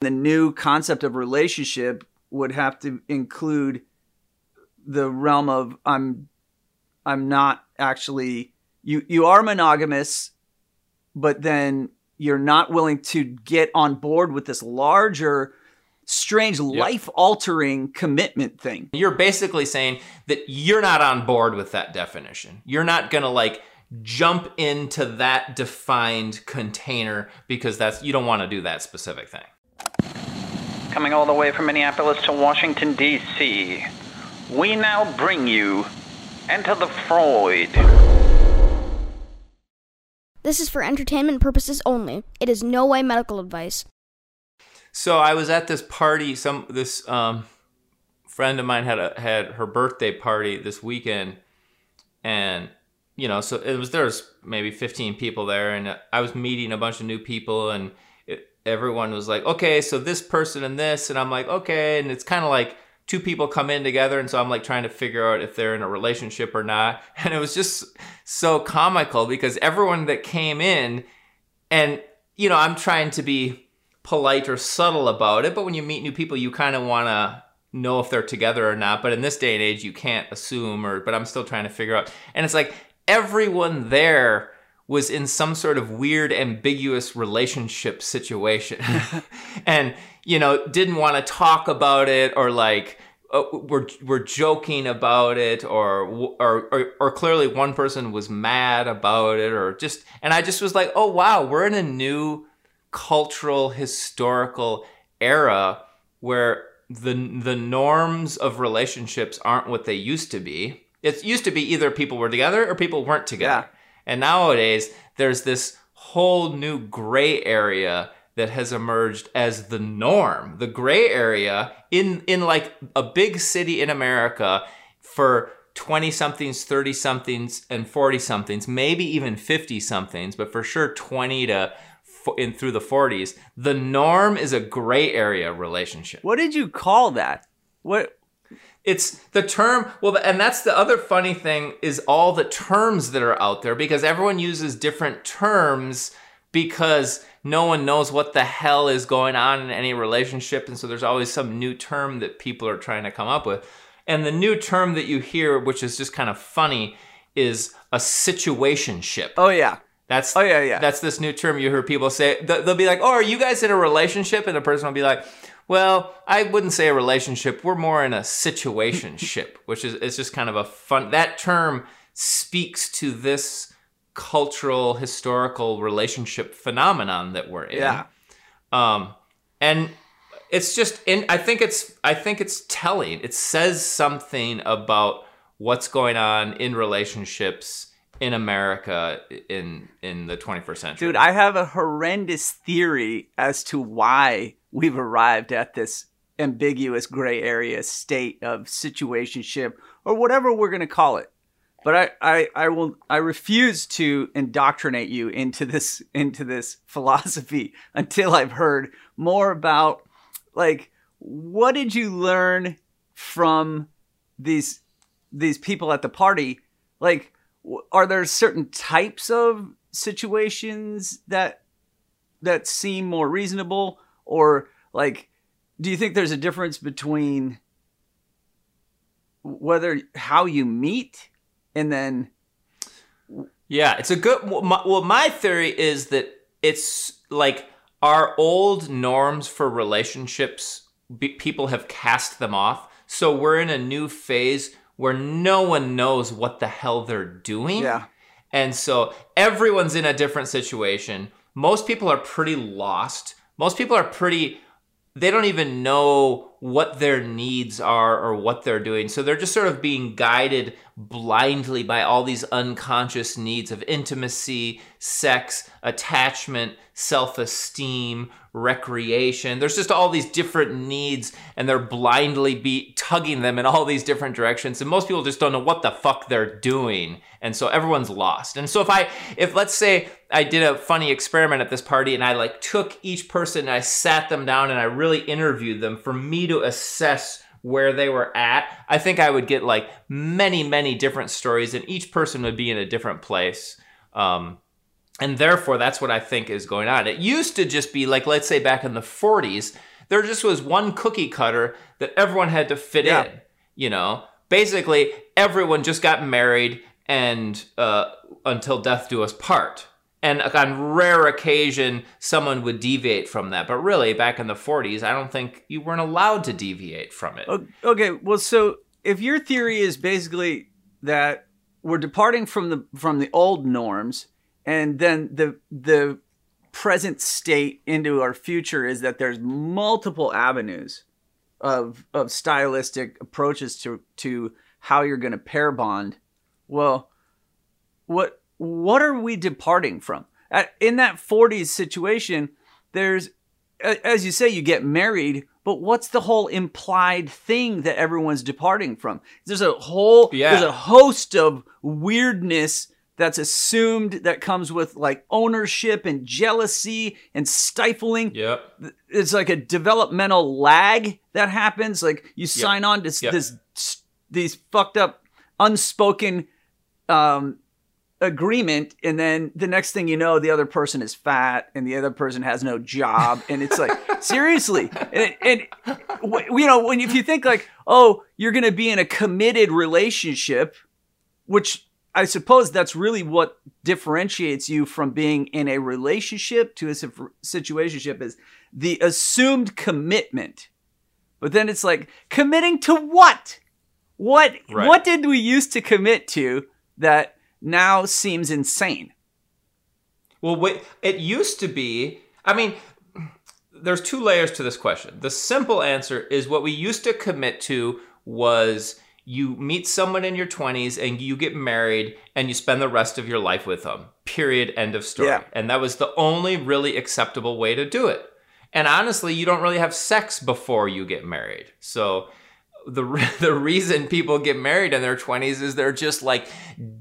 The new concept of relationship would have to include the realm of I'm I'm not actually you you are monogamous but then you're not willing to get on board with this larger strange life altering commitment thing. You're basically saying that you're not on board with that definition. You're not going to like jump into that defined container because that's you don't want to do that specific thing. Coming all the way from Minneapolis to Washington, D.C., we now bring you Enter the Freud. This is for entertainment purposes only. It is no way medical advice. So I was at this party. Some this um, friend of mine had a had her birthday party this weekend, and you know, so it was there was maybe fifteen people there, and I was meeting a bunch of new people, and it, everyone was like, okay, so this person and this, and I'm like, okay, and it's kind of like two people come in together, and so I'm like trying to figure out if they're in a relationship or not, and it was just so comical because everyone that came in, and you know, I'm trying to be polite or subtle about it, but when you meet new people, you kind of want to know if they're together or not. But in this day and age, you can't assume, or but I'm still trying to figure out. And it's like everyone there was in some sort of weird, ambiguous relationship situation, and you know didn't want to talk about it or like. Uh, we're, we're joking about it or, or or or clearly one person was mad about it or just and I just was like oh wow we're in a new cultural historical era where the the norms of relationships aren't what they used to be. It used to be either people were together or people weren't together. Yeah. And nowadays there's this whole new gray area that has emerged as the norm. The gray area in in like a big city in America for 20 somethings, 30 somethings and 40 somethings, maybe even 50 somethings, but for sure 20 to in through the 40s, the norm is a gray area relationship. What did you call that? What it's the term well and that's the other funny thing is all the terms that are out there because everyone uses different terms because no one knows what the hell is going on in any relationship and so there's always some new term that people are trying to come up with and the new term that you hear which is just kind of funny is a situationship Oh yeah. that's Oh, yeah, yeah. That's this new term you hear people say. They'll be like, "Oh, are you guys in a relationship?" And the person will be like, "Well, I wouldn't say a relationship. We're more in a situationship, which is it's just kind of a fun. That term speaks to this cultural historical relationship phenomenon that we're in. Yeah. Um, and it's just in. I think it's. I think it's telling. It says something about what's going on in relationships in America in in the 21st century. Dude, I have a horrendous theory as to why we've arrived at this ambiguous gray area state of situationship or whatever we're going to call it. But I, I, I will I refuse to indoctrinate you into this into this philosophy until I've heard more about like what did you learn from these these people at the party like are there certain types of situations that that seem more reasonable or like do you think there's a difference between whether how you meet and then Yeah, it's a good. Well my, well, my theory is that it's like our old norms for relationships. Be, people have cast them off, so we're in a new phase where no one knows what the hell they're doing. Yeah. and so everyone's in a different situation. Most people are pretty lost. Most people are pretty. They don't even know what their needs are or what they're doing. So they're just sort of being guided blindly by all these unconscious needs of intimacy, sex, attachment, self esteem, recreation. There's just all these different needs, and they're blindly be tugging them in all these different directions. And most people just don't know what the fuck they're doing. And so everyone's lost. And so if I, if let's say I did a funny experiment at this party and I like took each person and I sat them down and I really interviewed them for me to assess where they were at, I think I would get like many, many different stories, and each person would be in a different place. Um, and therefore, that's what I think is going on. It used to just be like, let's say back in the 40s, There just was one cookie cutter that everyone had to fit Yeah. in. You know, basically everyone just got married and uh, until death do us part. And on rare occasion, someone would deviate from that. But really, back in the 40s, I don't think you weren't allowed to deviate from it. Okay, well, so if your theory is basically that we're departing from the from the old norms, and then the the present state into our future is that there's multiple avenues of of stylistic approaches to to how you're going to pair bond. Well, what what are we departing from? At, in that 40s situation, there's as you say, you get married, but what's the whole implied thing that everyone's departing from? There's a whole, Yeah. there's a host of weirdness that's assumed that comes with like ownership and jealousy and stifling. Yep. It's like a developmental lag that happens. Like you sign on to Yep. this, these fucked up, unspoken, um, agreement and then the next thing you know the other person is fat and the other person has no job and it's like seriously. And, and you know when if you think like oh you're going to be in a committed relationship which i suppose that's really what differentiates you from being in a relationship to a si- situationship is the assumed commitment. But then it's like committing to what? What Right. what did we used to commit to that now seems insane? Well, wait, it used to be. I mean, there's two layers to this question. The simple answer is what we used to commit to was you meet someone in your 20s and you get married and you spend the rest of your life with them. Period. End of story. Yeah. And that was the only really acceptable way to do it. And honestly, you don't really have sex before you get married. So the the reason people get married in their 20s is they're just like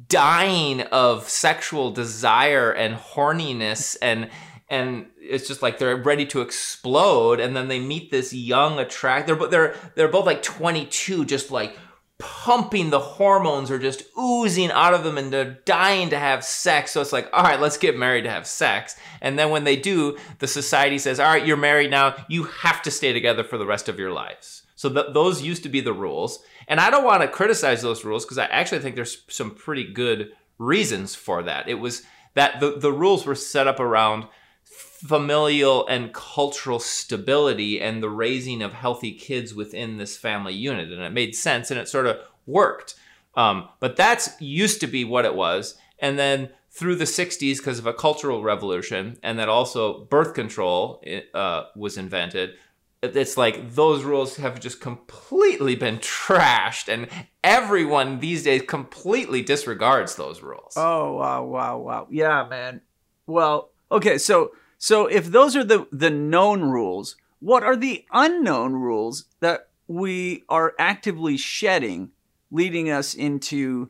dying of sexual desire and horniness and and it's just like they're ready to explode and then they meet this young attract they're they're they're both like 22 just like pumping the hormones are just oozing out of them and they're dying to have sex. So it's like all right let's get married to have sex. And then when they do the society says all right you're married now. You have to stay together for the rest of your lives so th- those used to be the rules and i don't want to criticize those rules because i actually think there's some pretty good reasons for that it was that the, the rules were set up around familial and cultural stability and the raising of healthy kids within this family unit. And it made sense and it sort of worked. Um, but that's used to be what it was. And then through the 60s, because of a cultural revolution, and that also birth control uh, was invented, it's like those rules have just completely been trashed. And everyone these days completely disregards those rules. Oh wow, wow, wow. Yeah, man. Well, okay, so so if those are the the known rules, what are the unknown rules that we are actively shedding, leading us into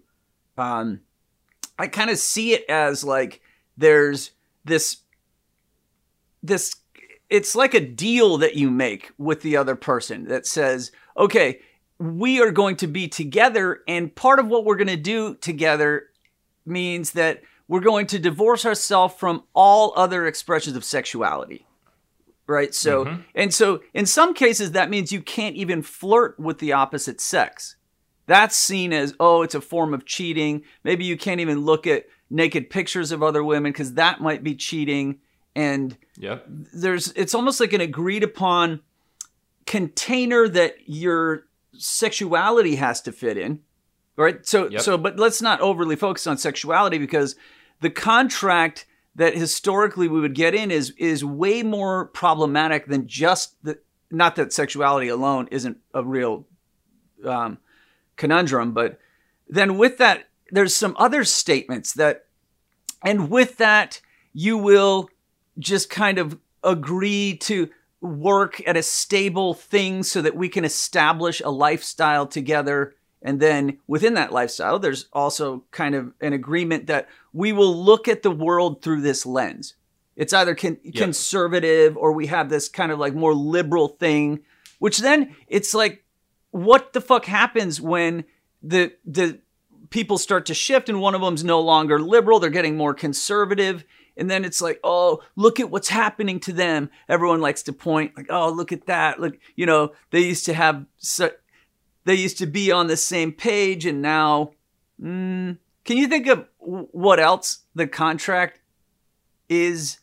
um I kind of see it as like there's this this it's like a deal that you make with the other person that says, okay, we are going to be together, and part of what we're going to do together means that we're going to divorce ourselves from all other expressions of sexuality. Right? So, mm-hmm. and so in some cases, that means you can't even flirt with the opposite sex. That's seen as, oh, it's a form of cheating. Maybe you can't even look at naked pictures of other women because that might be cheating. And Yep. there's it's almost like an agreed upon container that your sexuality has to fit in right so Yep. so but let's not overly focus on sexuality because the contract that historically we would get in is is way more problematic than just the not that sexuality alone isn't a real um, conundrum but then with that there's some other statements that and with that you will just kind of agree to work at a stable thing so that we can establish a lifestyle together. And then within that lifestyle, there's also kind of an agreement that we will look at the world through this lens. It's either con- conservative or we have this kind of like more liberal thing, which then it's like, what the fuck happens when the the people start to shift and one of them's no longer liberal, they're getting more conservative and then it's like, oh, look at what's happening to them. Everyone likes to point, like, oh, look at that. Look, you know, they used to have, so, they used to be on the same page, and now, mm, can you think of what else the contract is?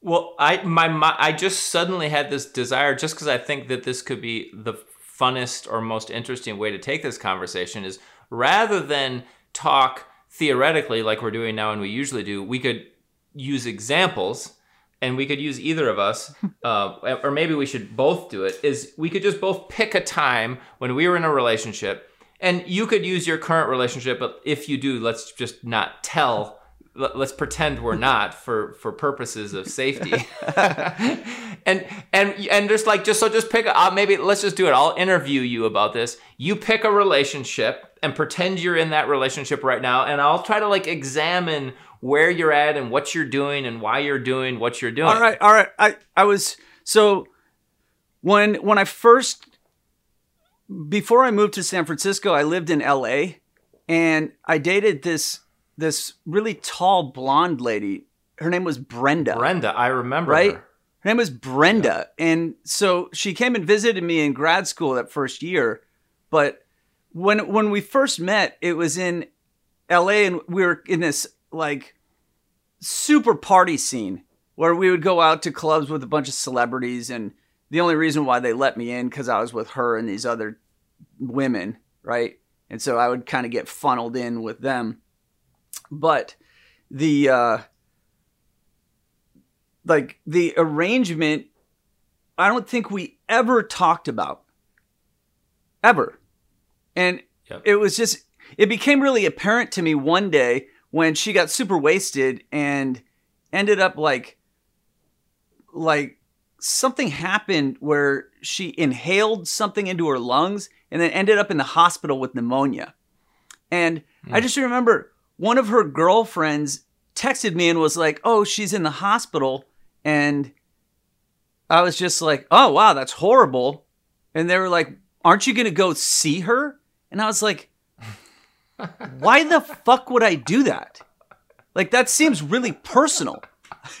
Well, I my, my I just suddenly had this desire just because I think that this could be the funnest or most interesting way to take this conversation is rather than talk theoretically like we're doing now and we usually do, we could use examples and we could use either of us, uh, or maybe we should both do it, is we could just both pick a time when we were in a relationship and you could use your current relationship, but if you do, let's just not tell let's pretend we're not for for purposes of safety. And and and just like just so just pick uh, maybe let's just do it. I'll interview you about this. You pick a relationship and pretend you're in that relationship right now and i'll try to like examine where you're at and what you're doing and why you're doing what you're doing All right, all right. I I was so when when I first before I moved to San Francisco, I lived in LA and I dated this this really tall blonde lady. Her name was Brenda. brenda i remember right? her. Her name was Brenda. And so she came and visited me in grad school that first year. But when when we first met, it was in LA and we were in this like super party scene where we would go out to clubs with a bunch of celebrities and the only reason why they let me in cuz I was with her and these other women, right? And so I would kind of get funneled in with them. But the uh like the arrangement I don't think we ever talked about ever. And Yep. it was just it became really apparent to me one day when she got super wasted and ended up like like something happened where she inhaled something into her lungs and then ended up in the hospital with pneumonia. And I hmm. just remember one of her girlfriends texted me and was like, "Oh, she's in the hospital." And I was just like, "Oh, wow, that's horrible." And they were like, "Aren't you going to go see her?" And I was like, "Why the fuck would I do that?" Like that seems really personal.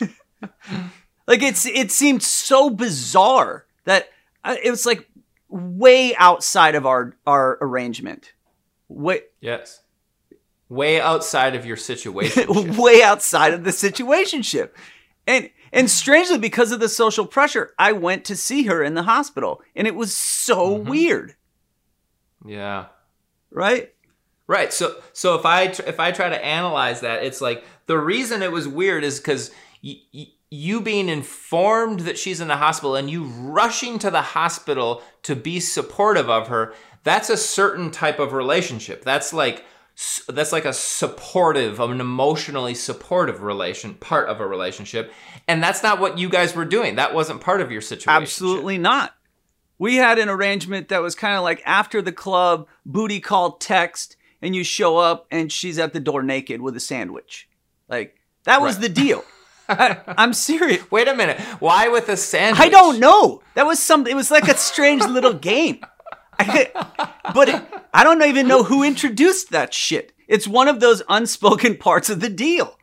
like it's it seemed so bizarre that I- it was like way outside of our our arrangement. Way yes way outside of your situation way outside of the situationship. And and strangely because of the social pressure, I went to see her in the hospital and it was so mm-hmm. weird, yeah right? Right. So so if I if I try to analyze that, it's like the reason it was weird is because y- y- you being informed that she's in the hospital and you rushing to the hospital to be supportive of her. That's a certain type of relationship. That's like that's like a supportive, an emotionally supportive relation part of a relationship, and that's not what you guys were doing. That wasn't part of your situation. Absolutely not. We had an arrangement that was kind of like after the club, booty call text, and you show up and she's at the door naked with a sandwich. Like that was Right. the deal. I, I'm serious. Wait a minute. Why with a sandwich? I don't know. That was some. It was like a strange little game. I, but it, I don't even know who introduced that shit. It's one of those unspoken parts of the deal.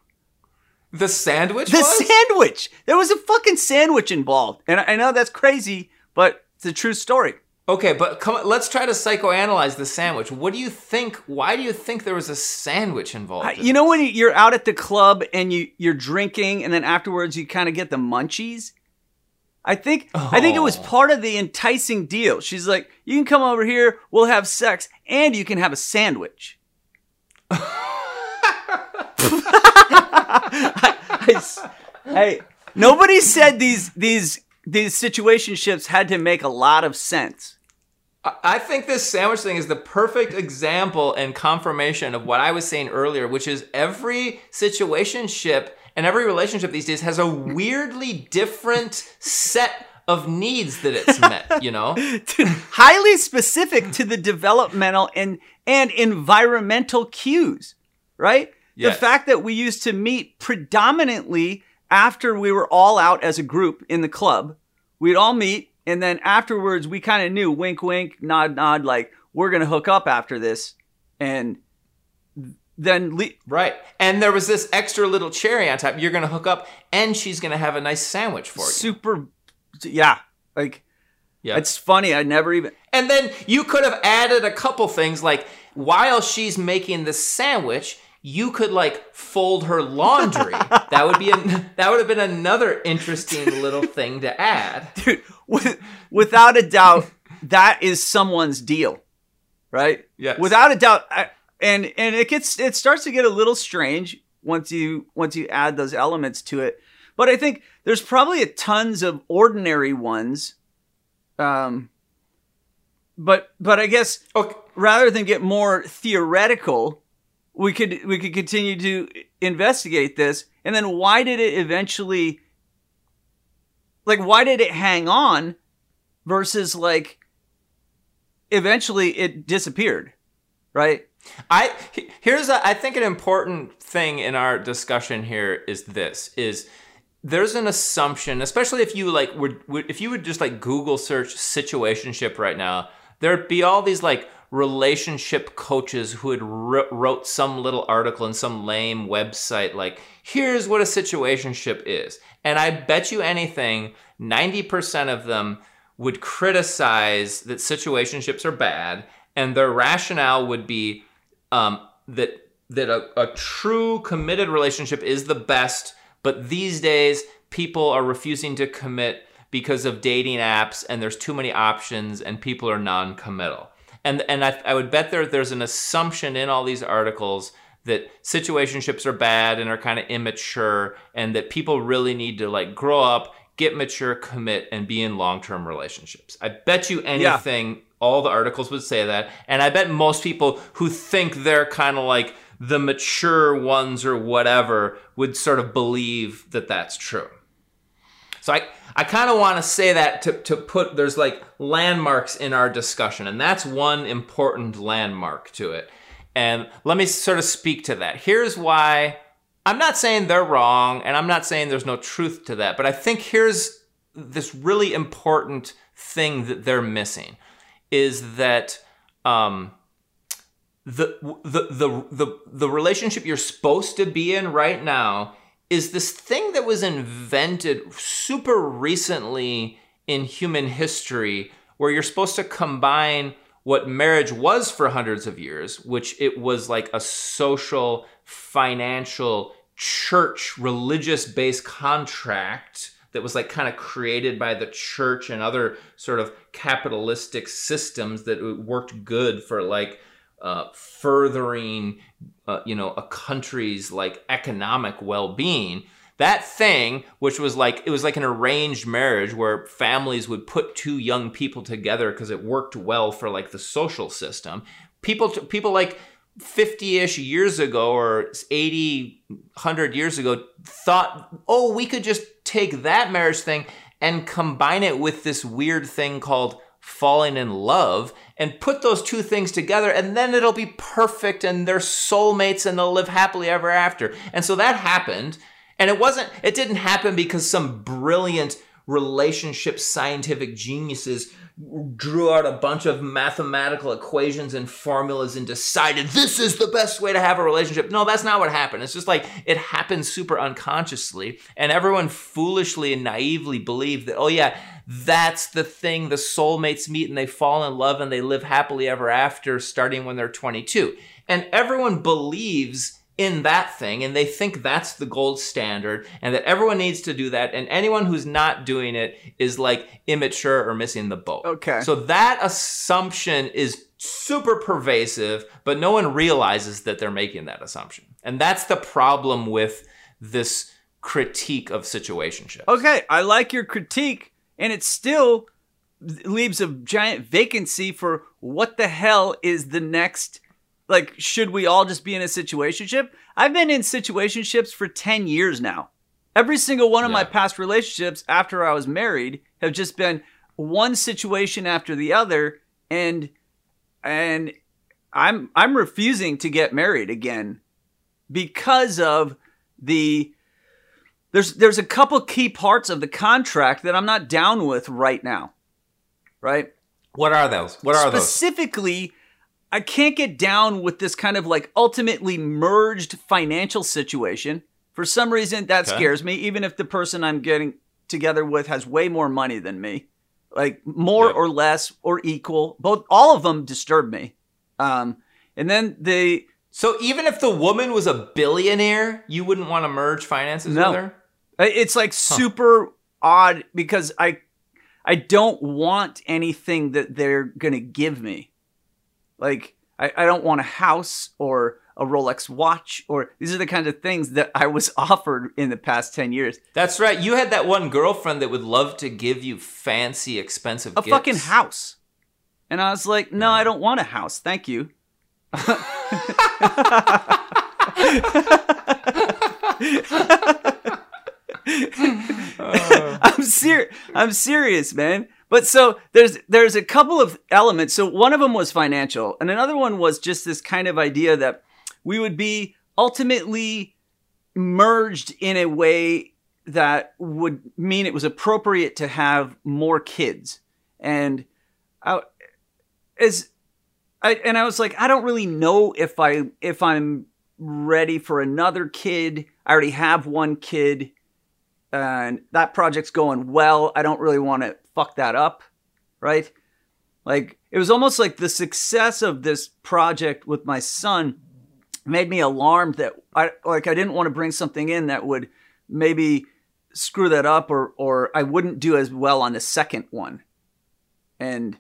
The sandwich. The was? sandwich. There was a fucking sandwich involved, and I I know that's crazy, but it's a true story. Okay, but come let's try to psychoanalyze the sandwich. What do you think? Why do you think there was a sandwich involved? In You know when you're out at the club and you you're drinking, and then afterwards you kind of get the munchies. I think I think it was Oh. part of the enticing deal. She's like, "You can come over here, we'll have sex, and you can have a sandwich." I- I hey, nobody said these these these situationships had to make a lot of sense. I- think this sandwich thing is the perfect example and confirmation of what I was saying earlier, which is every situationship and every relationship these days has a weirdly different set of needs that it's met. You know? highly specific to the developmental and and environmental cues, right? Yes. The fact that we used to meet predominantly after we were all out as a group in the club. We'd all meet and then afterwards we kind of knew wink wink nod nod like we're going to hook up after this and then le- Right. And there was this extra little cherry on top. You're going to hook up, and she's going to have a nice sandwich for you. super, yeah, like Yeah. it's funny. I never even And then you could have added a couple things like while she's making the sandwich, you could like fold her laundry. that would be an, that would have been another interesting little thing to add. dude, with, without a doubt, that is someone's deal, right? Yes. Without a doubt, I, and and it gets it starts to get a little strange once you once you add those elements to it. But I think there's probably a tons of ordinary ones. Um. But but I guess Okay. rather than get more theoretical, we could we could continue to investigate this. And then why did it eventually like why did it hang on versus like eventually it disappeared, right? I here's a, I think an important thing in our discussion here is this is there's an assumption, especially if you like would, would if you would just like Google search situationship right now, there'd be all these like relationship coaches who had wr- wrote some little article in some lame website like here's what a situationship is. And I bet you anything 90% of them would criticize that situationships are bad and their rationale would be um, that that a, a true committed relationship is the best, but these days people are refusing to commit because of dating apps and there's too many options and people are non-committal. And and I, I would bet there there's an assumption in all these articles that situationships are bad and are kind of immature and that people really need to like grow up, get mature, commit and be in long-term relationships. I bet you anything all the articles would say that. And I bet most people who think they're kind of like the mature ones or whatever would sort of believe that that's true. So I, I kind of want to say that to, to put, there's like landmarks in our discussion, and that's one important landmark to it. And let me sort of speak to that. Here's why I'm not saying they're wrong, and I'm not saying there's no truth to that, but I think here's this really important thing that they're missing is that um, the, the the the the relationship you're supposed to be in right now is this thing that was invented super recently in human history where you're supposed to combine what marriage was for hundreds of years which it was like a social financial church religious based contract that was like kind of created by the church and other sort of capitalistic systems that worked good for like uh, furthering uh, you know a country's like economic well-being that thing which was like it was like an arranged marriage where families would put two young people together because it worked well for like the social system people people like 50-ish years ago or 80 100 years ago thought oh we could just take that marriage thing and combine it with this weird thing called falling in love and put those two things together and then it'll be perfect and they're soulmates and they'll live happily ever after. And so that happened and it wasn't it didn't happen because some brilliant relationship scientific geniuses drew out a bunch of mathematical equations and formulas and decided this is the best way to have a relationship. No, that's not what happened. It's just like it happened super unconsciously and everyone foolishly and naively believed that oh yeah, that's the thing the soulmates meet and they fall in love and they live happily ever after starting when they're 22. And everyone believes in that thing and they think that's the gold standard and that everyone needs to do that and anyone who's not doing it is like immature or missing the boat. Okay. So that assumption is super pervasive, but no one realizes that they're making that assumption. And that's the problem with this critique of situationship. Okay, I like your critique, and it still leaves a giant vacancy for what the hell is the next. Like, should we all just be in a situationship? I've been in situationships for 10 years now. Every single one of my past relationships after I was married have just been one situation after the other and and I'm I'm refusing to get married again because of the there's there's a couple key parts of the contract that I'm not down with right now. Right? What are those? What are those? Specifically, I can't get down with this kind of like ultimately merged financial situation. For some reason, that Okay. scares me, even if the person I'm getting together with has way more money than me. Like more Yep. or less or equal. Both all of them disturb me. Um, and then the So even if the woman was a billionaire, you wouldn't want to merge finances No. with her? Uh, it's like super odd because I I don't want anything that they're gonna give me. Like I, I don't want a house or a Rolex watch or these are the kinds of things that I was offered in the past ten years. That's right. You had that one girlfriend that would love to give you fancy, expensive A gifts. fucking house. And I was like, no, I don't want a house. Thank you. I'm serious. Man. But so there's there's a couple of elements. So one of them was financial, and another one was just this kind of idea that we would be ultimately merged in a way that would mean it was appropriate to have more kids. And I, as I and I was like, I don't really know if I if I'm ready for another kid. I already have one kid and that project's going well. I don't really want to fuck that up, right? Like it was almost like the success of this project with my son made me alarmed that I like I didn't want to bring something in that would maybe screw that up or or I wouldn't do as well on the second one. And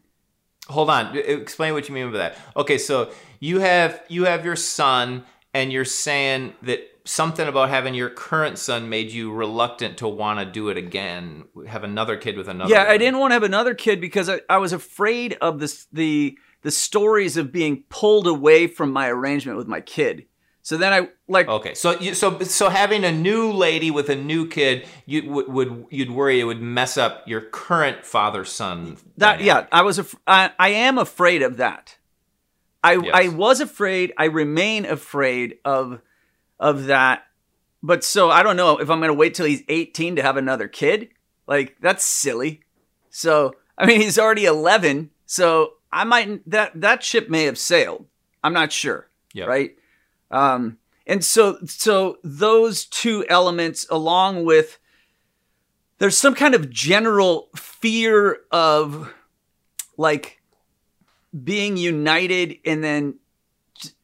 Hold on. Explain what you mean by that. Okay, so you have you have your son and you're saying that something about having your current son made you reluctant to want to do it again, have another kid with another yeah, I didn't want to have another kid because I, I was afraid of this the the stories of being pulled away from my arrangement with my kid. So then I like Okay, so you, so so having a new lady with a new kid, you would, would you'd worry it would mess up your current father son. That yeah, I was. Af- I, I am afraid of that. I Yes. I was afraid. I remain afraid of of that. But so I don't know if I'm gonna wait till he's 18 to have another kid. Like that's silly. So I mean, he's already 11. So I might that that ship may have sailed. I'm not sure. Yep. Right. Um. And so so those two elements, along with there's some kind of general fear of like being united and then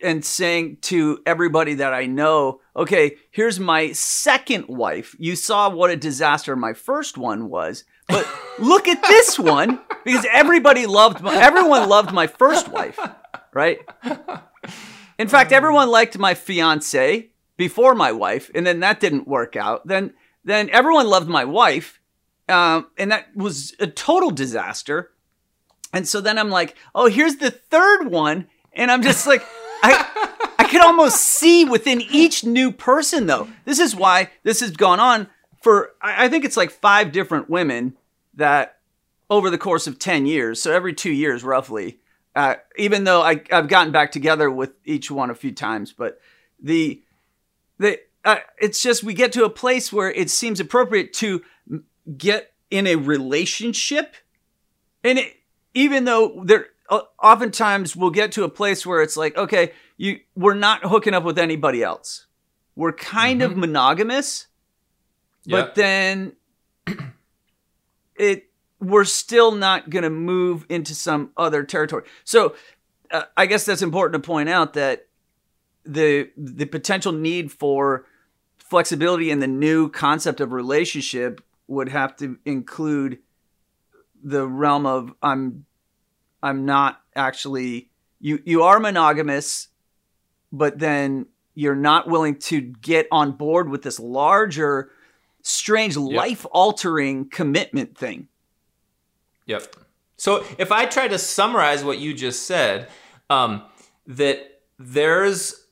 and saying to everybody that I know, okay, here's my second wife. You saw what a disaster my first one was, but look at this one because everybody loved my, everyone loved my first wife, right? In fact, everyone liked my fiance before my wife, and then that didn't work out. Then then everyone loved my wife, um, and that was a total disaster. And so then I'm like, oh, here's the third one, and I'm just like, I I could almost see within each new person though. This is why this has gone on for I I think it's like five different women that over the course of 10 years, so every two years roughly, uh, even though I, I've gotten back together with each one a few times, but the, the, uh, it's just we get to a place where it seems appropriate to get in a relationship. And it, even though there, oftentimes we'll get to a place where it's like, okay, you, we're not hooking up with anybody else. We're kind of monogamous, but Yep. then it we're still not going to move into some other territory. So uh, I guess that's important to point out that the the potential need for flexibility in the new concept of relationship would have to include the realm of I'm I'm not actually you you are monogamous but then you're not willing to get on board with this larger strange life altering commitment thing. Yep. So if I try to summarize what you just said, um, that there's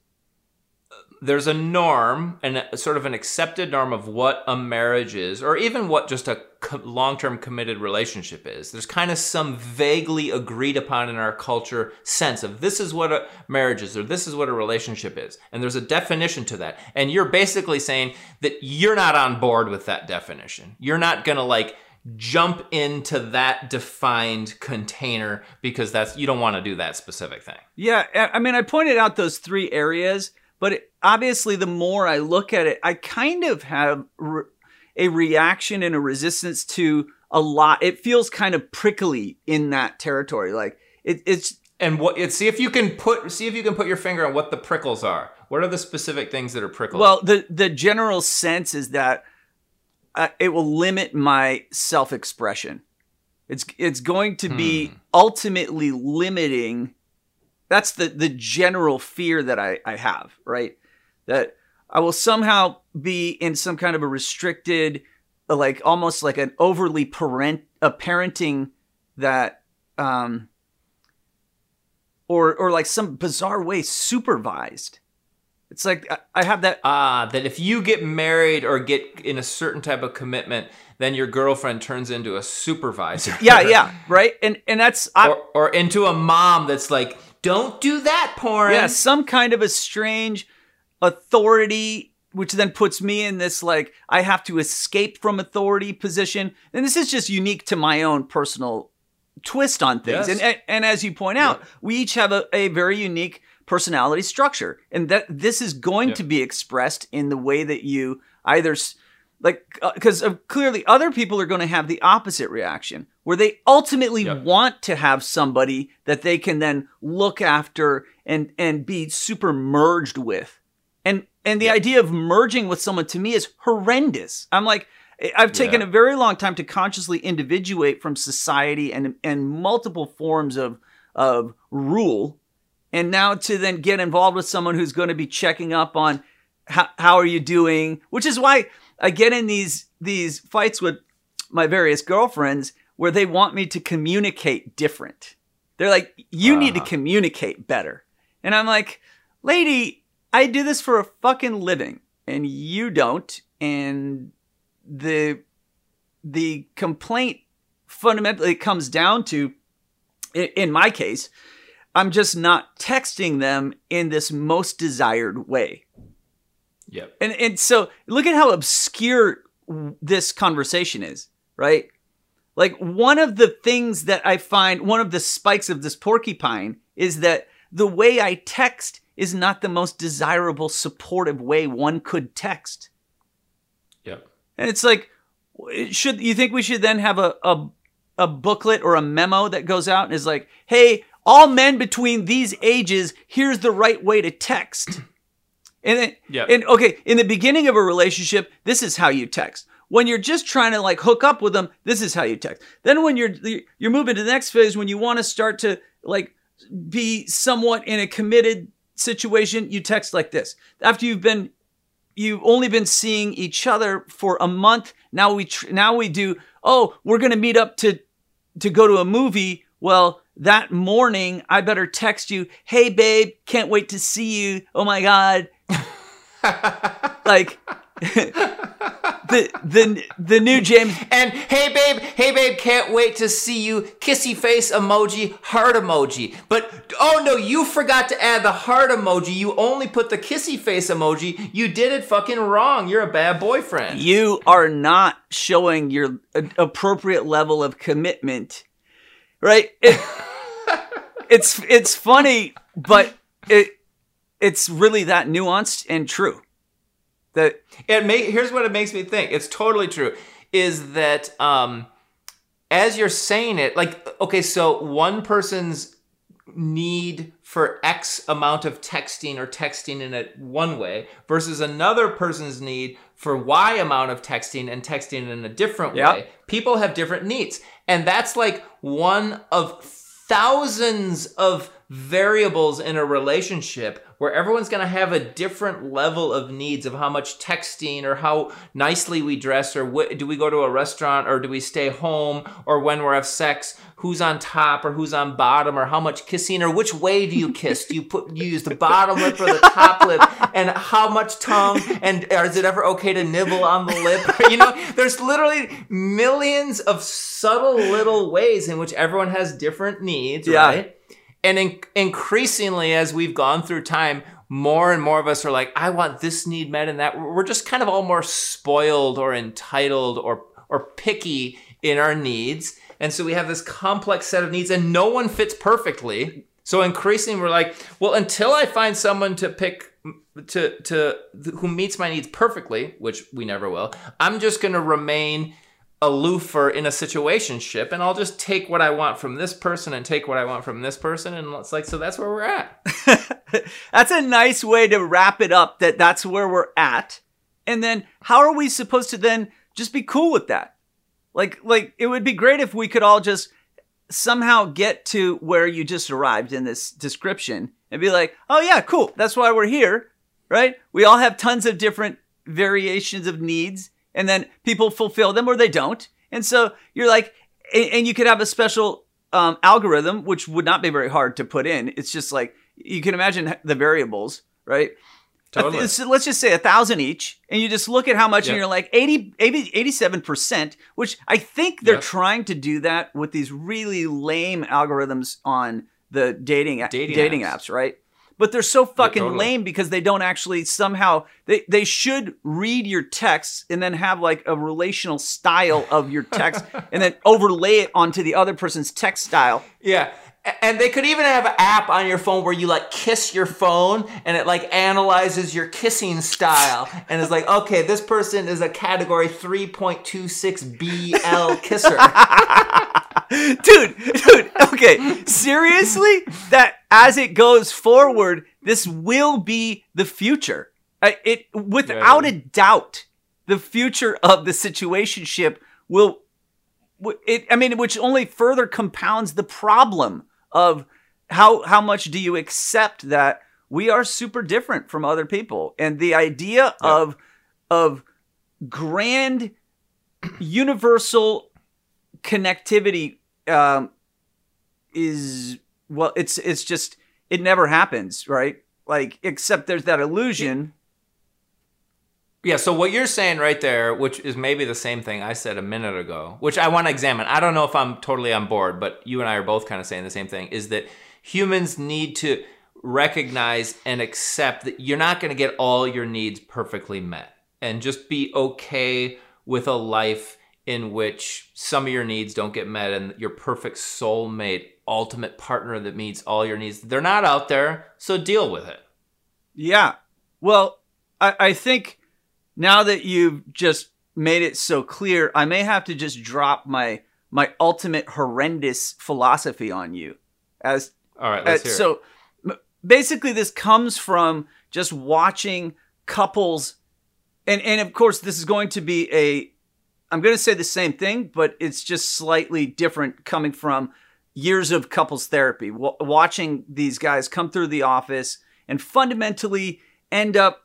there's a norm and sort of an accepted norm of what a marriage is, or even what just a co- long-term committed relationship is. There's kind of some vaguely agreed upon in our culture sense of this is what a marriage is, or this is what a relationship is, and there's a definition to that. And you're basically saying that you're not on board with that definition. You're not gonna like jump into that defined container because that's you don't want to do that specific thing. Yeah, I mean, I pointed out those three areas, but it, obviously, the more I look at it, I kind of have re- a reaction and a resistance to a lot. It feels kind of prickly in that territory. Like it, it's And what it see if you can put see if you can put your finger on what the prickles are. What are the specific things that are prickles? well, the the general sense is that uh, it will limit my self expression. It's it's going to be ultimately limiting. That's the the general fear that I I have. Right, that I will somehow be in some kind of a restricted, like almost like an overly parent a parenting that um or or like some bizarre way supervised. It's like I- I have that Ah, that if you get married or get in a certain type of commitment, then your girlfriend turns into a supervisor. yeah yeah right and and that's I, or, or into a mom that's like, don't do that porn. yeah some kind of a strange authority which then puts me in this like i have to escape from authority position. And this is just unique to my own personal twist on things. Yes. and, and and as you point out we each have a, a very unique personality structure. And that this is going to be expressed in the way that you either like because uh, clearly other people are going to have the opposite reaction where they ultimately Yep. want to have somebody that they can then look after and and be super merged with. And and the idea of merging with someone to me is horrendous. I'm like i've taken Yeah. a very long time to consciously individuate from society and and multiple forms of of rule. And now to then get involved with someone who's going to be checking up on how, how are you doing? Which is why i get in these these fights with my various girlfriends where they want me to communicate different they're like you need to Uh-huh. communicate better and i'm like lady i do this for a fucking living and you don't and the the complaint fundamentally comes down to in my case i'm just not texting them in this most desired way Yep. and and so look at how obscure this conversation is, right? Like one of the things that I find one of the spikes of this porcupine is that the way I text is not the most desirable supportive way one could text. Yep. And it's like should you think we should then have a a, a booklet or a memo that goes out and is like, "Hey, all men between these ages, here's the right way to text." And then, Yep. and okay, in the beginning of a relationship, this is how you text. When you're just trying to like hook up with them, this is how you text. Then when you're you're moving to the next phase, when you want to start to like be somewhat in a committed situation, you text like this. After you've been you've only been seeing each other for a month. Now we tr- now we do. Oh, we're gonna meet up to to go to a movie. Well, that morning I better text you. Hey, babe, can't wait to see you. Oh my god, like the the the new James. And hey babe, hey babe, can't wait to see you. Kissy face emoji, heart emoji. But oh no, you forgot to add the heart emoji. You only put the kissy face emoji. You did it fucking wrong. You're a bad boyfriend. You are not showing your appropriate level of commitment, right? It, it's it's funny, but it it's really that nuanced and true. That It may, here's what it makes me think. It's totally true. Is that um, as you're saying it, like okay, so one person's need for X amount of texting or texting in it one way versus another person's need for Y amount of texting and texting in a different Yeah. way. People have different needs. And that's like one of thousands of variables in a relationship where everyone's going to have a different level of needs of how much texting or how nicely we dress or wh- do we go to a restaurant or do we stay home or when we're have sex who's on top or who's on bottom or how much kissing or which way do you kiss? Do you put you use the bottom lip or the top lip? And how much tongue? And is it ever okay to nibble on the lip? You know there's literally millions of subtle little ways in which everyone has different needs Yeah. right and in- increasingly, as we've gone through time, more and more of us are like, I want this need met and that. We're just kind of all more spoiled or entitled or or picky in our needs. And so we have this complex set of needs and no one fits perfectly. So increasingly we're like, well, until I find someone to pick to to who meets my needs perfectly, which we never will, I'm just going to remain aloofer in a situationship and I'll just take what I want from this person and take what I want from this person and it's like so that's where we're at. that's a nice way to wrap it up that that's where we're at. And then how are we supposed to then just be cool with that? Like like it would be great if we could all just somehow get to where you just arrived in this description and be like, "Oh yeah, cool. That's why we're here." Right? We all have tons of different variations of needs and then people fulfill them or they don't. And so you're like, and, you could have a special um, algorithm, which would not be very hard to put in. It's just like you can imagine the variables, right? Totally. So let's just say a thousand each, and you just look at how much, yep. and you're like 80, 87 percent, which I think they're yep. trying to do that with these really lame algorithms on the dating dating, dating apps. apps, right? But they're so fucking yeah, totally. lame because they don't actually somehow they they should read your text and then have like a relational style of your text and then overlay it onto the other person's text style. Yeah. And they could even have an app on your phone where you like kiss your phone and it like analyzes your kissing style and is like, okay, this person is a category 3.26 BL kisser. dude, dude, okay, seriously? That as it goes forward, this will be the future. It without yeah. a doubt, the future of the situationship will it I mean which only further compounds the problem of how how much do you accept that we are super different from other people and the idea yeah. of of grand universal connectivity um, is well, it's it's just it never happens, right? Like except there's that illusion. Yeah, so what you're saying right there, which is maybe the same thing I said a minute ago, which I want to examine. I don't know if I'm totally on board, but you and I are both kind of saying the same thing is that humans need to recognize and accept that you're not going to get all your needs perfectly met and just be okay with a life in which some of your needs don't get met and your perfect soulmate, ultimate partner that meets all your needs, they're not out there. So deal with it. Yeah. Well, I, I think now that you've just made it so clear, I may have to just drop my my ultimate horrendous philosophy on you. As all right, let's as, hear. So basically, this comes from just watching couples, and and of course, this is going to be a I'm going to say the same thing, but it's just slightly different coming from years of couples therapy, w- watching these guys come through the office and fundamentally end up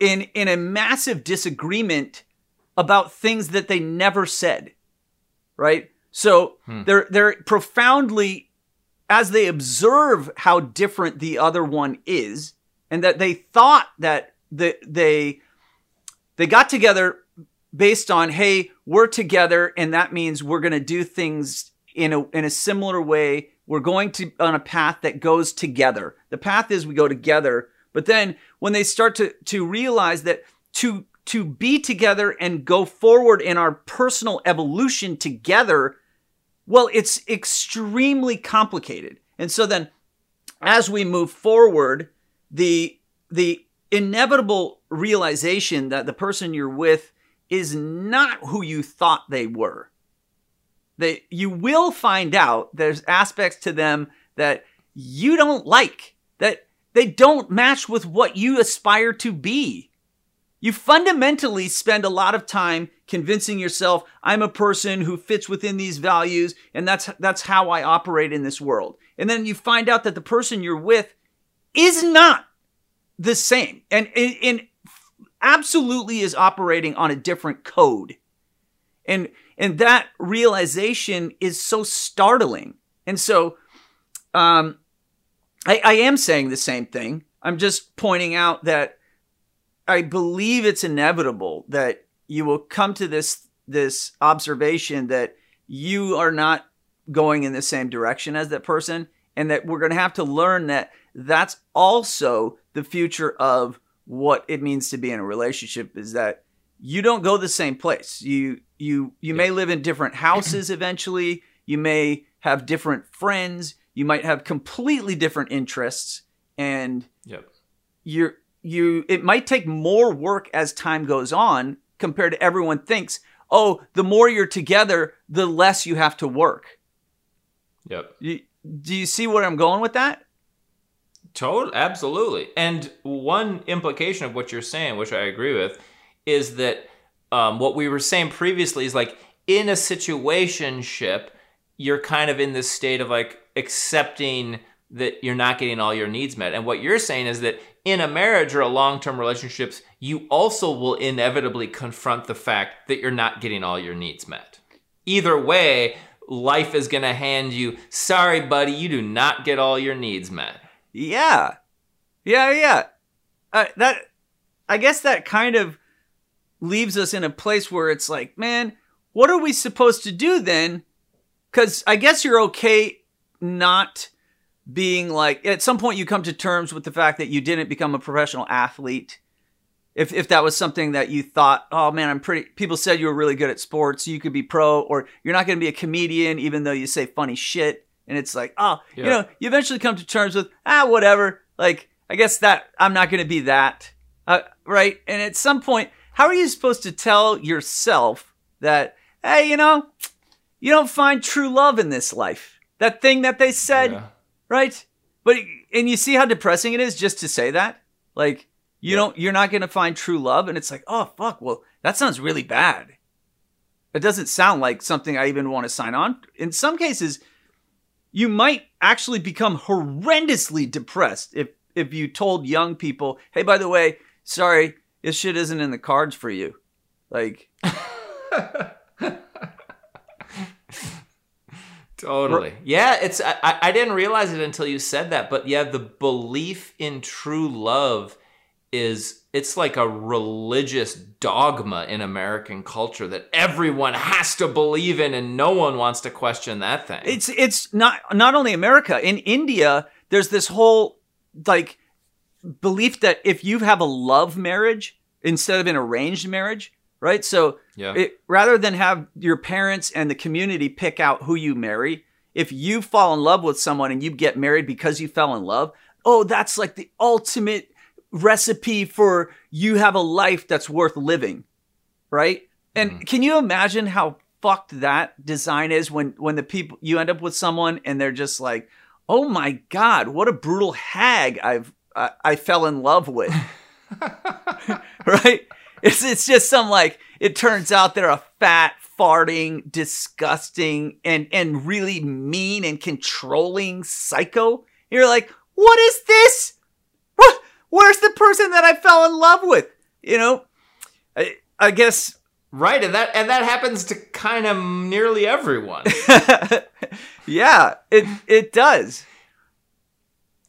in in a massive disagreement about things that they never said. Right? So hmm. they're they're profoundly as they observe how different the other one is and that they thought that the, they they got together based on hey we're together and that means we're going to do things in a in a similar way. We're going to on a path that goes together. The path is we go together but then when they start to to realize that to to be together and go forward in our personal evolution together well it's extremely complicated. And so then as we move forward the the inevitable realization that the person you're with is not who you thought they were. They, you will find out there's aspects to them that you don't like, that they don't match with what you aspire to be. You fundamentally spend a lot of time convincing yourself I'm a person who fits within these values and that's that's how I operate in this world. And then you find out that the person you're with is not the same. And in absolutely is operating on a different code. And and that realization is so startling. And so um I, I am saying the same thing. I'm just pointing out that I believe it's inevitable that you will come to this this observation that you are not going in the same direction as that person and that we're going to have to learn that that's also the future of what it means to be in a relationship is that you don't go the same place. You you you may live in different houses eventually. You may have different friends. You might have completely different interests and Yep. you're you it might take more work as time goes on compared to everyone thinks oh the more you're together the less you have to work Yep. you, do you see where i'm going with that Total, absolutely. And one implication of what you're saying, which I agree with, is that um, what we were saying previously is like in a situationship, you're kind of in this state of like accepting that you're not getting all your needs met. And what you're saying is that in a marriage or a long term relationships, you also will inevitably confront the fact that you're not getting all your needs met. Either way, life is going to hand you, sorry, buddy, you do not get all your needs met. Yeah. Yeah yeah. Uh, that i guess that kind of leaves us in a place where it's like man what are we supposed to do then? Because i guess you're okay not being like at some point you come to terms with the fact that you didn't become a professional athlete. If if that was something that you thought oh man i'm pretty people said you were really good at sports you could be pro or you're not going to be a comedian even though you say funny shit and it's like oh you know you eventually come to terms with ah whatever. Like i guess that i'm not going to be that uh, right? And at some point how are you supposed to tell yourself that hey you know you don't find true love in this life? That thing that they said Yeah. right? But and you see how depressing it is just to say that? Like you don't you're not going to find true love and it's like oh fuck well that sounds really bad. It doesn't sound like something i even want to sign on. In some cases you might actually become horrendously depressed if if you told young people hey by the way sorry this shit isn't in the cards for you like Totally. Yeah, it's I, I I didn't realize it until you said that, but yeah, the belief in true love is it's like a religious dogma in American culture that everyone has to believe in and no one wants to question that thing. It's it's not not only America. In India, there's this whole like belief that if you have a love marriage instead of an arranged marriage, right? So Yeah. it, rather than have your parents and the community pick out who you marry, if you fall in love with someone and you get married because you fell in love, oh, that's like the ultimate recipe for you have a life that's worth living, right? And mm-hmm. can you imagine how fucked that design is when when the people you end up with someone and they're just like, "Oh my god, what a brutal hag I've I, I fell in love with." right? It's it's just some like it turns out they're a fat, farting, disgusting, and and really mean and controlling psycho. You're like, what is this? Where's the person that I fell in love with? You know, I, I guess. right, and that and that happens to kind of nearly everyone. yeah, it it does.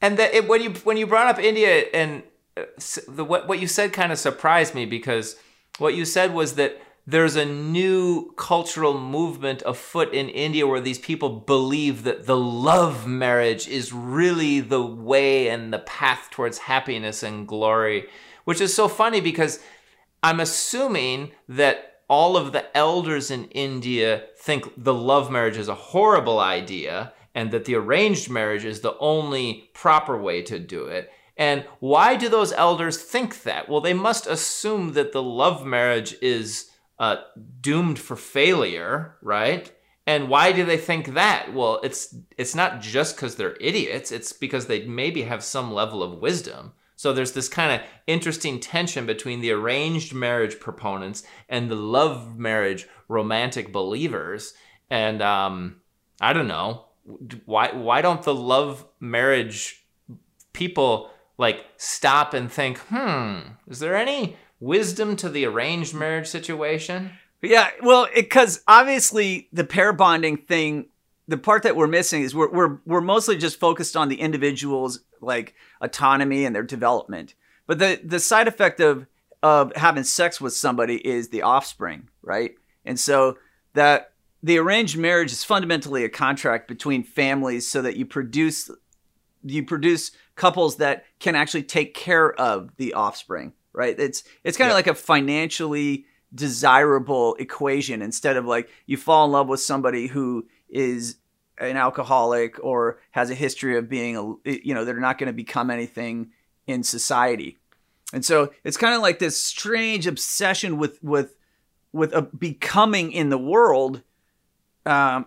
and that it, when you when you brought up India and uh, the what what you said kind of surprised me because what you said was that there's a new cultural movement afoot in India where these people believe that the love marriage is really the way and the path towards happiness and glory, which is so funny because I'm assuming that all of the elders in India think the love marriage is a horrible idea and that the arranged marriage is the only proper way to do it. And why do those elders think that? Well, they must assume that the love marriage is uh, doomed for failure, right? And why do they think that? Well, it's it's not just because they're idiots. It's because they maybe have some level of wisdom. So there's this kind of interesting tension between the arranged marriage proponents and the love marriage romantic believers. And um, I don't know why why don't the love marriage people like stop and think, hmm, is there any wisdom to the arranged marriage situation? Yeah, well, because obviously the pair bonding thing, the part that we're missing is we're we're we're mostly just focused on the individual's like autonomy and their development. But the the side effect of of having sex with somebody is the offspring, right? And so that the arranged marriage is fundamentally a contract between families so that you produce you produce couples that can actually take care of the offspring, right? It's it's kind of Yeah. like a financially desirable equation instead of like you fall in love with somebody who is an alcoholic or has a history of being a you know they're not going to become anything in society and so it's kind of like this strange obsession with with with a becoming in the world um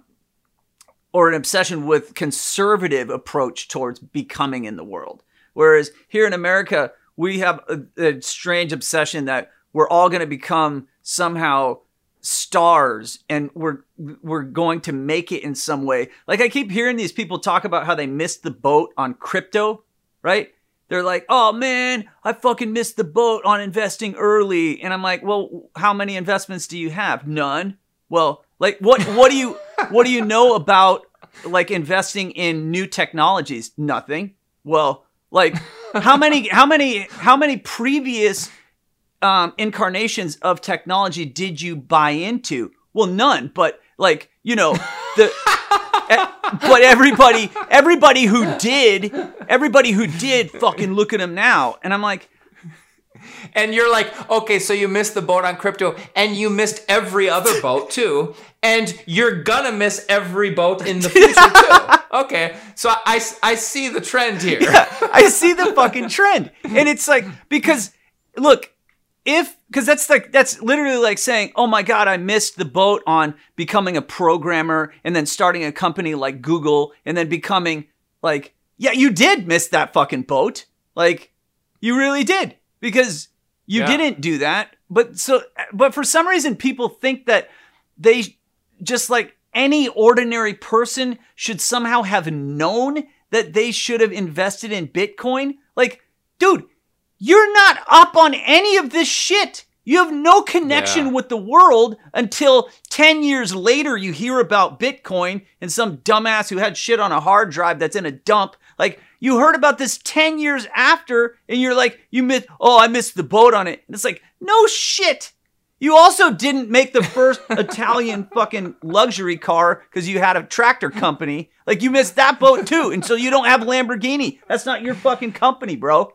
or an obsession with conservative approach towards becoming in the world whereas here in america we have a, a strange obsession that we're all going to become somehow stars and we're we're going to make it in some way. Like I keep hearing these people talk about how they missed the boat on crypto, right? They're like, "Oh man, I fucking missed the boat on investing early." And I'm like, "Well, how many investments do you have?" None. Well, like what what do you what do you know about like investing in new technologies? Nothing. Well, like how many how many how many previous um, incarnations of technology did you buy into? Well, none. But like you know the. but everybody, everybody who did, everybody who did, fucking look at him now, and I'm like, And you're like, okay, so you missed the boat on crypto, and you missed every other boat too, and you're gonna miss every boat in the future too. Okay, so I, I see the trend here. I see the fucking trend. And it's like because look, if because that's like that's literally like saying, "Oh my god, I missed the boat on becoming a programmer and then starting a company like Google and then becoming like, yeah, you did miss that fucking boat. Like you really did because you Yeah. didn't do that. But so but for some reason people think that they just like any ordinary person should somehow have known that they should have invested in Bitcoin. Like, dude, you're not up on any of this shit. You have no connection Yeah. with the world until 10 years later you hear about Bitcoin and some dumbass who had shit on a hard drive that's in a dump. Like, you heard about this 10 years after and you're like, you missed, oh, I missed the boat on it. And it's like, no shit. You also didn't make the first Italian fucking luxury car because you had a tractor company. Like you missed that boat too, and so you don't have Lamborghini. That's not your fucking company, bro.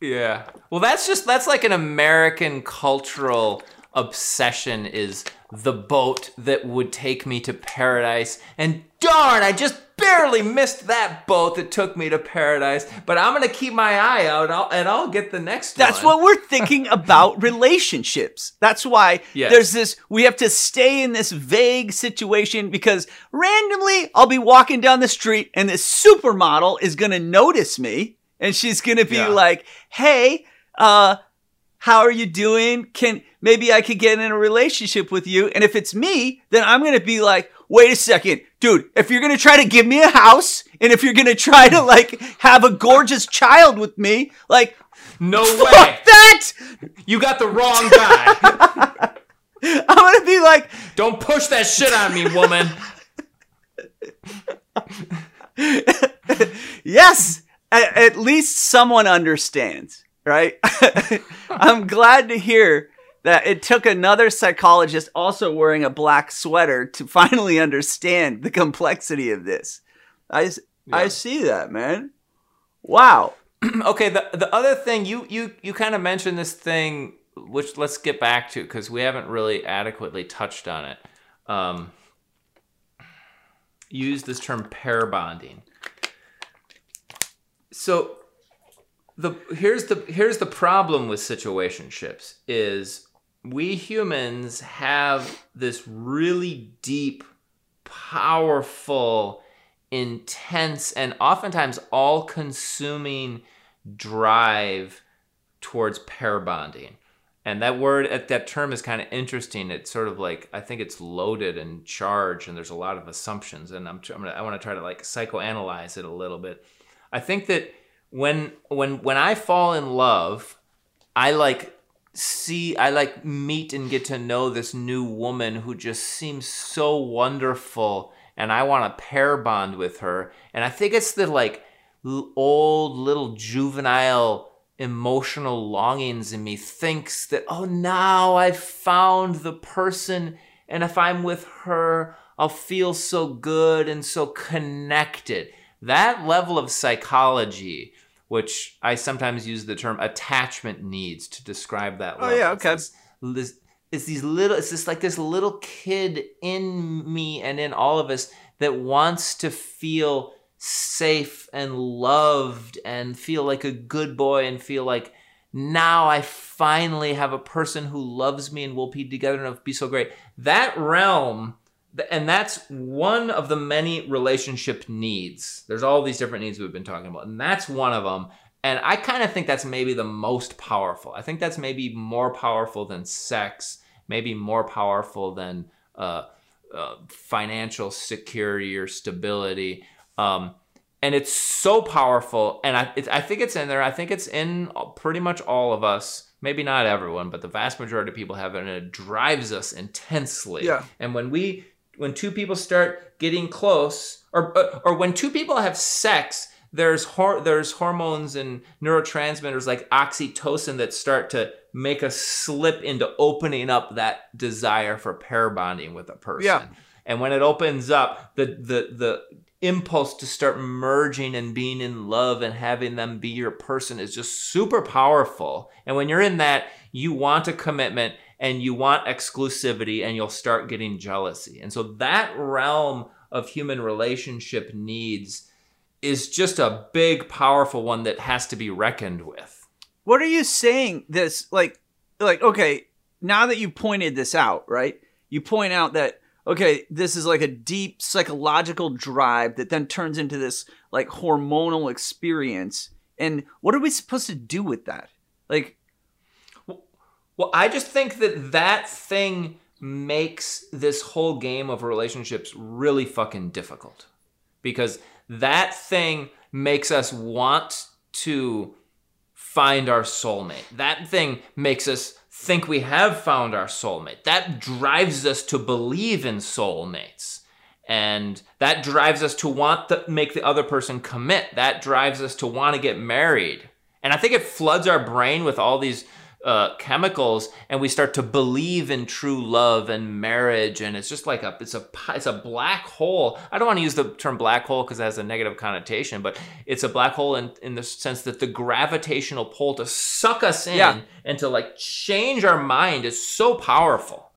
Yeah. Well, that's just that's like an American cultural obsession is the boat that would take me to paradise. And darn, I just barely missed that boat that took me to paradise. But I'm gonna keep my eye out, and I'll, and I'll get the next one. That's one. what we're thinking about relationships. That's why Yes. there's this, we have to stay in this vague situation because randomly I'll be walking down the street and this supermodel is going to notice me and she's going to be Yeah. like, hey, uh, how are you doing? Can maybe I could get in a relationship with you? And if it's me, then I'm going to be like, wait a second, dude, if you're going to try to give me a house and if you're going to try to like have a gorgeous child with me, like, no way. fuck that! You got the wrong guy. I'm gonna be like, Don't push that shit on me, woman. yes, at, at least someone understands, right? I'm glad to hear that it took another psychologist also wearing a black sweater to finally understand the complexity of this. I Yeah. see that, man. Wow. okay the the other thing you you you kind of mentioned this thing which let's get back to because we haven't really adequately touched on it um used this term pair bonding so the here's the here's the problem with situationships is we humans have this really deep powerful intense and oftentimes all consuming drive towards pair bonding. And that word uh, that term is kind of interesting. It's sort of like i think it's loaded and charged and there's a lot of assumptions and i'm, I'm gonna, i want to try to like psychoanalyze it a little bit. I think that when when when i fall in love i like see i like meet and get to know this new woman who just seems so wonderful and i want to pair bond with her. And i think it's the like old little juvenile emotional longings in me thinks that oh now i've found the person and if i'm with her i'll feel so good and so connected. That level of psychology which i sometimes use the term attachment needs to describe that Oh, yeah, okay. this- this it's these little it's just like this little kid in me and in all of us that wants to feel safe and loved and feel like a good boy and feel like now I finally have a person who loves me and we'll be together and it'll be so great. That realm, and that's one of the many relationship needs. There's all these different needs we've been talking about, and that's one of them. And I kind of think that's maybe the most powerful. I think that's maybe more powerful than sex, maybe more powerful than uh, uh, financial security or stability. Um, and it's so powerful. And I, it, I think it's in there. I think it's in pretty much all of us. Maybe not everyone, but the vast majority of people have it, and it drives us intensely. Yeah. And when we, when two people start getting close, or uh, or when two people have sex, there's hor- there's hormones and neurotransmitters like oxytocin that start to make us slip into opening up that desire for pair bonding with a person. Yeah. And when it opens up, the the the impulse to start merging and being in love and having them be your person is just super powerful. And when you're in that, you want a commitment and you want exclusivity and you'll start getting jealousy. And so that realm of human relationship needs is just a big powerful one that has to be reckoned with. What are you saying this like like okay, now that you pointed this out, right? You point out that okay, this is like a deep psychological drive that then turns into this like hormonal experience. And what are we supposed to do with that? Like Well, I just think that that thing makes this whole game of relationships really fucking difficult. Because that thing makes us want to find our soulmate. That thing makes us think we have found our soulmate. That drives us to believe in soulmates. And that drives us to want to make the other person commit. That drives us to want to get married. And I think it floods our brain with all these uh, chemicals, and we start to believe in true love and marriage. And it's just like a it's a it's a black hole. I don't want to use the term black hole because it has a negative connotation, but it's a black hole in in the sense that the gravitational pull to suck us in Yeah. and to like change our mind is so powerful.